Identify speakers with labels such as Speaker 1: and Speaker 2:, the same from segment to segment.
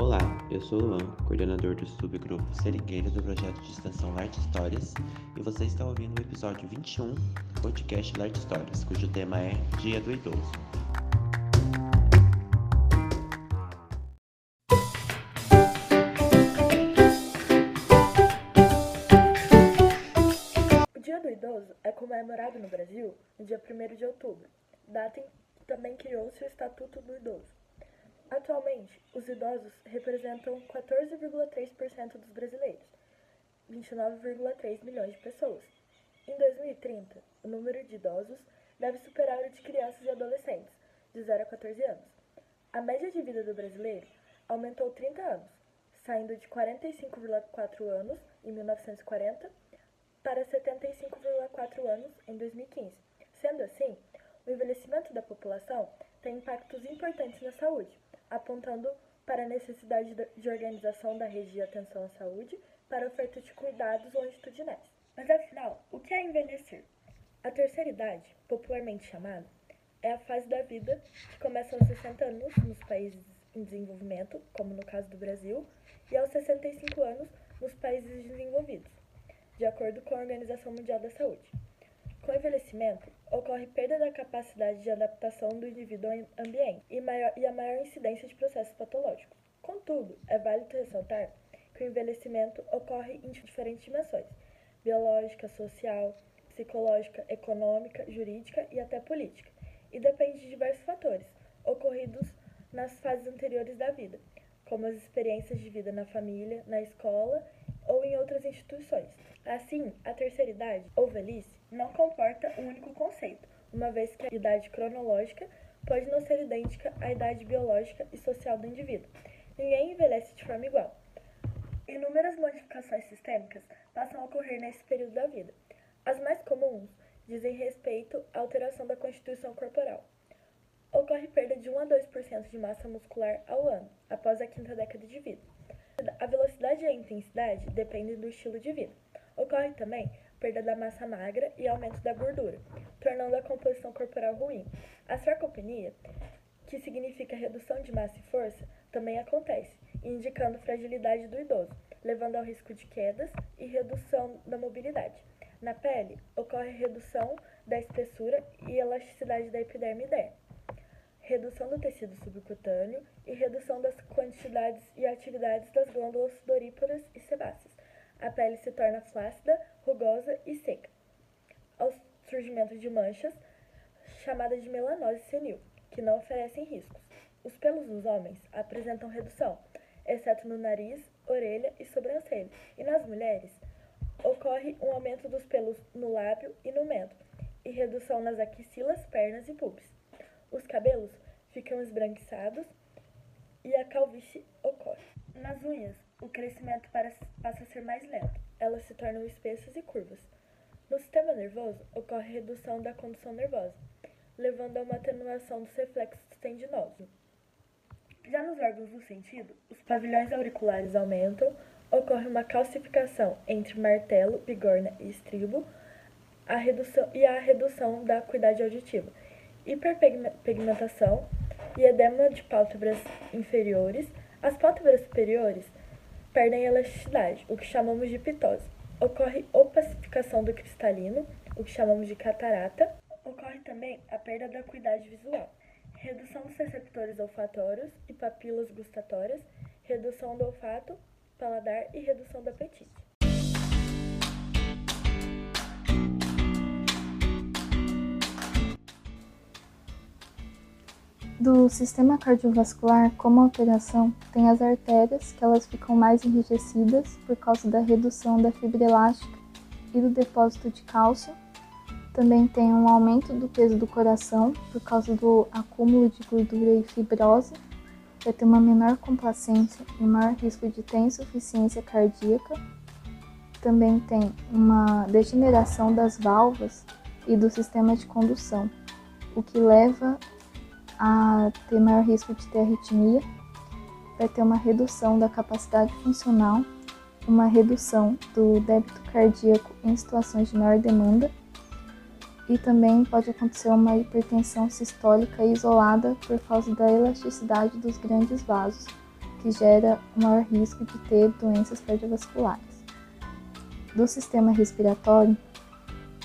Speaker 1: Olá, eu sou o Luan, coordenador do subgrupo Seringueiro do projeto de extensão Light Histórias, e você está ouvindo o episódio 21 do podcast Light Histórias, cujo tema é Dia do Idoso.
Speaker 2: O Dia do Idoso é comemorado no Brasil no dia 1 de outubro, data em que também criou-se o Estatuto do Idoso. Atualmente, os idosos representam 14,3% dos brasileiros, 29,3 milhões de pessoas. Em 2030, o número de idosos deve superar o de crianças e adolescentes, de 0 a 14 anos. A média de vida do brasileiro aumentou 30 anos, saindo de 45,4 anos em 1940 para 75,4 anos em 2015. Sendo assim, o envelhecimento da população tem impactos importantes na saúde, apontando para a necessidade de organização da rede de atenção à saúde para oferta de cuidados longitudinais. Mas afinal, o que é envelhecer? A terceira idade, popularmente chamada, é a fase da vida que começa aos 60 anos nos países em desenvolvimento, como no caso do Brasil, e aos 65 anos nos países desenvolvidos, de acordo com a Organização Mundial da Saúde. Com o envelhecimento, ocorre perda da capacidade de adaptação do indivíduo ao ambiente e, maior, e a maior incidência de processos patológicos. Contudo, é válido ressaltar que o envelhecimento ocorre em diferentes dimensões: biológica, social, psicológica, econômica, jurídica e até política, e depende de diversos fatores ocorridos nas fases anteriores da vida, como as experiências de vida na família, na escola ou em outras instituições. Assim, a terceira idade, ou velhice, não comporta um único conceito, uma vez que a idade cronológica pode não ser idêntica à idade biológica e social do indivíduo. Ninguém envelhece de forma igual. Inúmeras modificações sistêmicas passam a ocorrer nesse período da vida. As mais comuns dizem respeito à alteração da constituição corporal. Ocorre perda de 1 a 2% de massa muscular ao ano, após a quinta década de vida. Velocidade e a intensidade dependem do estilo de vida. Ocorre também perda da massa magra e aumento da gordura, tornando a composição corporal ruim. A sarcopenia, que significa redução de massa e força, também acontece, indicando fragilidade do idoso, levando ao risco de quedas e redução da mobilidade. Na pele, ocorre redução da espessura e elasticidade da epiderme derme, redução do tecido subcutâneo e redução das quantidades e atividades das glândulas sudoríparas e sebáceas. A pele se torna flácida, rugosa e seca. Ao surgimento de manchas, chamadas de melanose senil, que não oferecem riscos. Os pelos dos homens apresentam redução, exceto no nariz, orelha e sobrancelha. E nas mulheres, ocorre um aumento dos pelos no lábio e no mento, e redução nas axilas, pernas e pubis. Os cabelos ficam esbranquiçados e a calvície ocorre. Nas unhas, o crescimento passa a ser mais lento. Elas se tornam espessas e curvas. No sistema nervoso, ocorre redução da condução nervosa, levando a uma atenuação dos reflexos tendinosos. Já nos órgãos do sentido, os pavilhões auriculares aumentam, ocorre uma calcificação entre martelo, bigorna e estribo, a redução, e a redução da acuidade auditiva, hiperpigmentação e edema de pálpebras inferiores. As pálpebras superiores perdem elasticidade, o que chamamos de pitose. Ocorre opacificação do cristalino, o que chamamos de catarata. Ocorre também a perda da acuidade visual, redução dos receptores olfatórios e papilas gustatórias, redução do olfato, paladar e redução do apetite.
Speaker 3: Do sistema cardiovascular, como alteração, tem as artérias, que elas ficam mais enrijecidas por causa da redução da fibra elástica e do depósito de cálcio. Também tem um aumento do peso do coração por causa do acúmulo de gordura e fibrose. Vai ter uma menor complacência e maior risco de ter insuficiência cardíaca. Também tem uma degeneração das válvulas e do sistema de condução, o que leva a ter maior risco de ter arritmia, vai ter uma redução da capacidade funcional, uma redução do débito cardíaco em situações de maior demanda e também pode acontecer uma hipertensão sistólica isolada por causa da elasticidade dos grandes vasos, que gera maior risco de ter doenças cardiovasculares. Do sistema respiratório,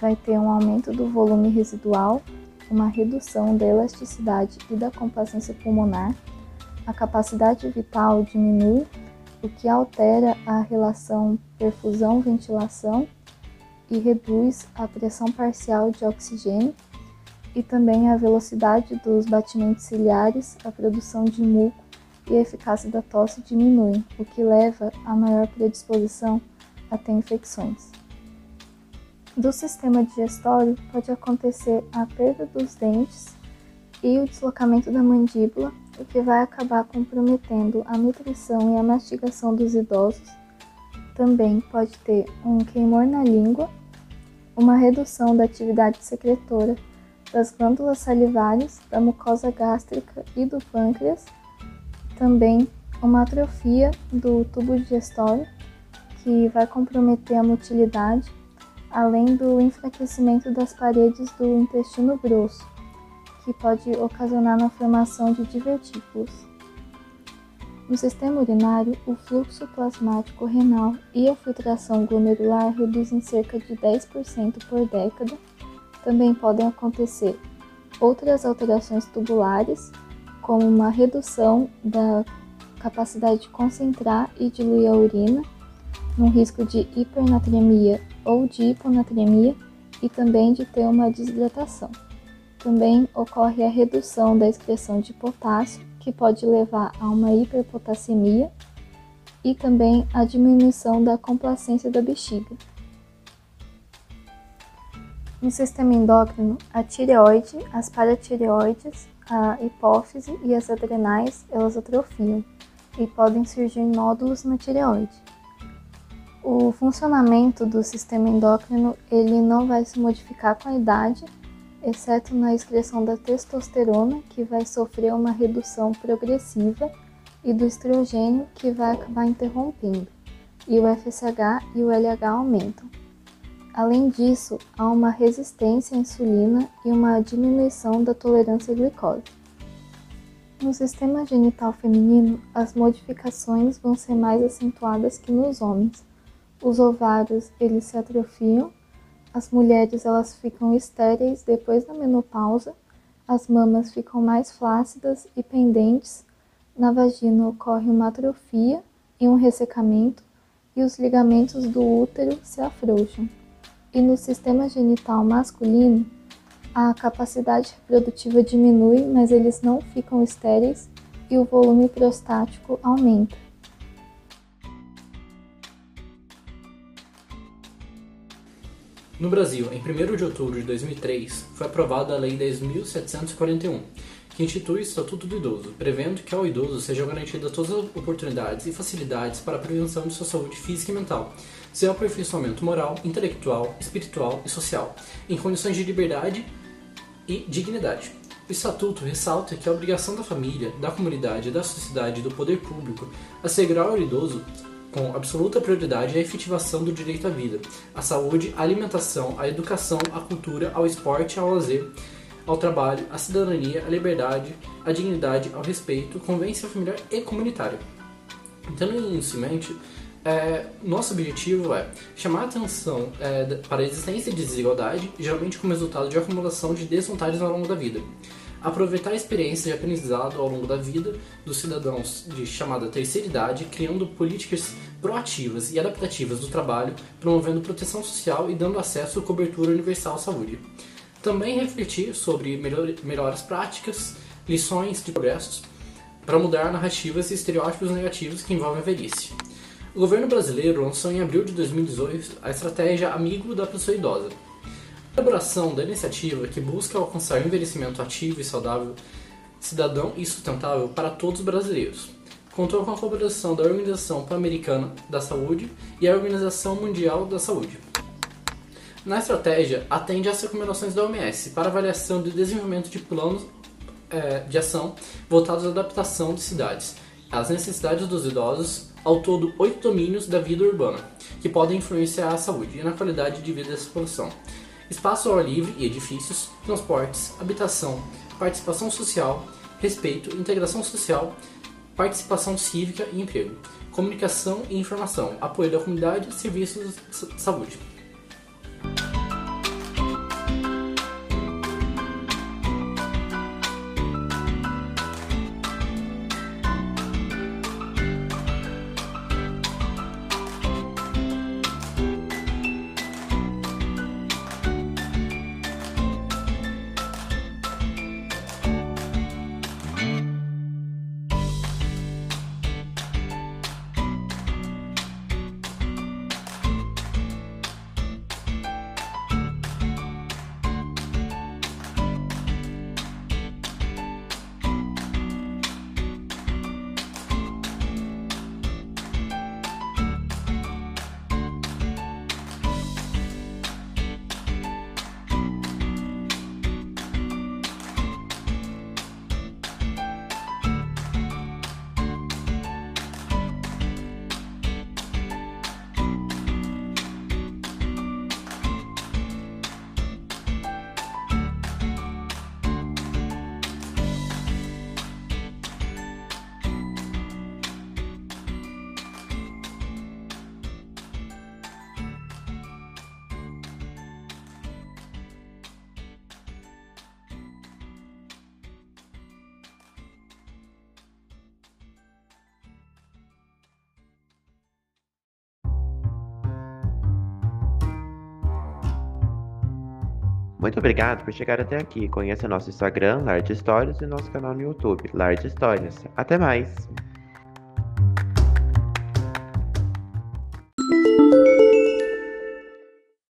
Speaker 3: vai ter um aumento do volume residual, uma redução da elasticidade e da complacência pulmonar, a capacidade vital diminui, o que altera a relação perfusão-ventilação e reduz a pressão parcial de oxigênio e também a velocidade dos batimentos ciliares, a produção de muco e a eficácia da tosse diminuem, o que leva a maior predisposição a ter infecções. Do sistema digestório pode acontecer a perda dos dentes e o deslocamento da mandíbula, o que vai acabar comprometendo a nutrição e a mastigação dos idosos. Também pode ter um queimor na língua uma redução da atividade secretora das glândulas salivares, da mucosa gástrica e do pâncreas, também uma atrofia do tubo digestório, que vai comprometer a motilidade, além do enfraquecimento das paredes do intestino grosso, que pode ocasionar na formação de divertículos. No sistema urinário, o fluxo plasmático renal e a filtração glomerular reduzem cerca de 10% por década. Também podem acontecer outras alterações tubulares, como uma redução da capacidade de concentrar e diluir a urina, um risco de hipernatremia ou de hiponatremia e também de ter uma desidratação. Também ocorre a redução da excreção de potássio que pode levar a uma hiperpotassemia e também a diminuição da complacência da bexiga. No sistema endócrino, a tireoide, as paratireoides, a hipófise e as adrenais, elas atrofiam e podem surgir nódulos na tireoide. O funcionamento do sistema endócrino ele não vai se modificar com a idade, exceto na excreção da testosterona, que vai sofrer uma redução progressiva, e do estrogênio, que vai acabar interrompendo, e o FSH e o LH aumentam. Além disso, há uma resistência à insulina e uma diminuição da tolerância à glicose. No sistema genital feminino, as modificações vão ser mais acentuadas que nos homens. Os ovários eles se atrofiam as mulheres elas ficam estéreis depois da menopausa, as mamas ficam mais flácidas e pendentes, na vagina ocorre uma atrofia e um ressecamento, e os ligamentos do útero se afrouxam. E no sistema genital masculino, a capacidade reprodutiva diminui, mas eles não ficam estéreis e o volume prostático aumenta.
Speaker 4: No Brasil, em 1 de outubro de 2003, foi aprovada a Lei 10.741, que institui o Estatuto do Idoso, prevendo que ao idoso sejam garantidas todas as oportunidades e facilidades para a prevenção de sua saúde física e mental, seu aperfeiçoamento moral, intelectual, espiritual e social, em condições de liberdade e dignidade. O Estatuto ressalta que a obrigação da família, da comunidade, da sociedade e do poder público assegurar ao idoso com absoluta prioridade a efetivação do direito à vida, à saúde, à alimentação, à educação, à cultura, ao esporte, ao lazer, ao trabalho, à cidadania, à liberdade, à dignidade, ao respeito, convivência familiar e comunitária. Tendo isso em mente, é, nosso objetivo é chamar a atenção é, para a existência de desigualdade, geralmente como resultado de acumulação de desvantagens ao longo da vida aproveitar a experiência de aprendizado ao longo da vida dos cidadãos de chamada terceira idade, criando políticas proativas e adaptativas do trabalho, promovendo proteção social e dando acesso à cobertura universal à saúde. Também refletir sobre melhor, melhores práticas, lições de progressos, para mudar narrativas e estereótipos negativos que envolvem a velhice. O governo brasileiro lançou em abril de 2018 a estratégia Amigo da Pessoa Idosa, a elaboração da iniciativa que busca alcançar um envelhecimento ativo e saudável, cidadão e sustentável para todos os brasileiros. Contou com a colaboração da Organização Pan-Americana da Saúde e a Organização Mundial da Saúde. Na estratégia, atende às recomendações da OMS para avaliação de desenvolvimento de planos é, de ação voltados à adaptação de cidades às necessidades dos idosos, ao todo oito domínios da vida urbana, que podem influenciar a saúde e na qualidade de vida dessa população espaço ao ar livre e edifícios, transportes, habitação, participação social, respeito, integração social, participação cívica e emprego, comunicação e informação, apoio da comunidade, serviços de saúde.
Speaker 1: Muito obrigado por chegar até aqui. Conheça nosso Instagram, Large Histórias, e nosso canal no YouTube, Large Histórias. Até mais!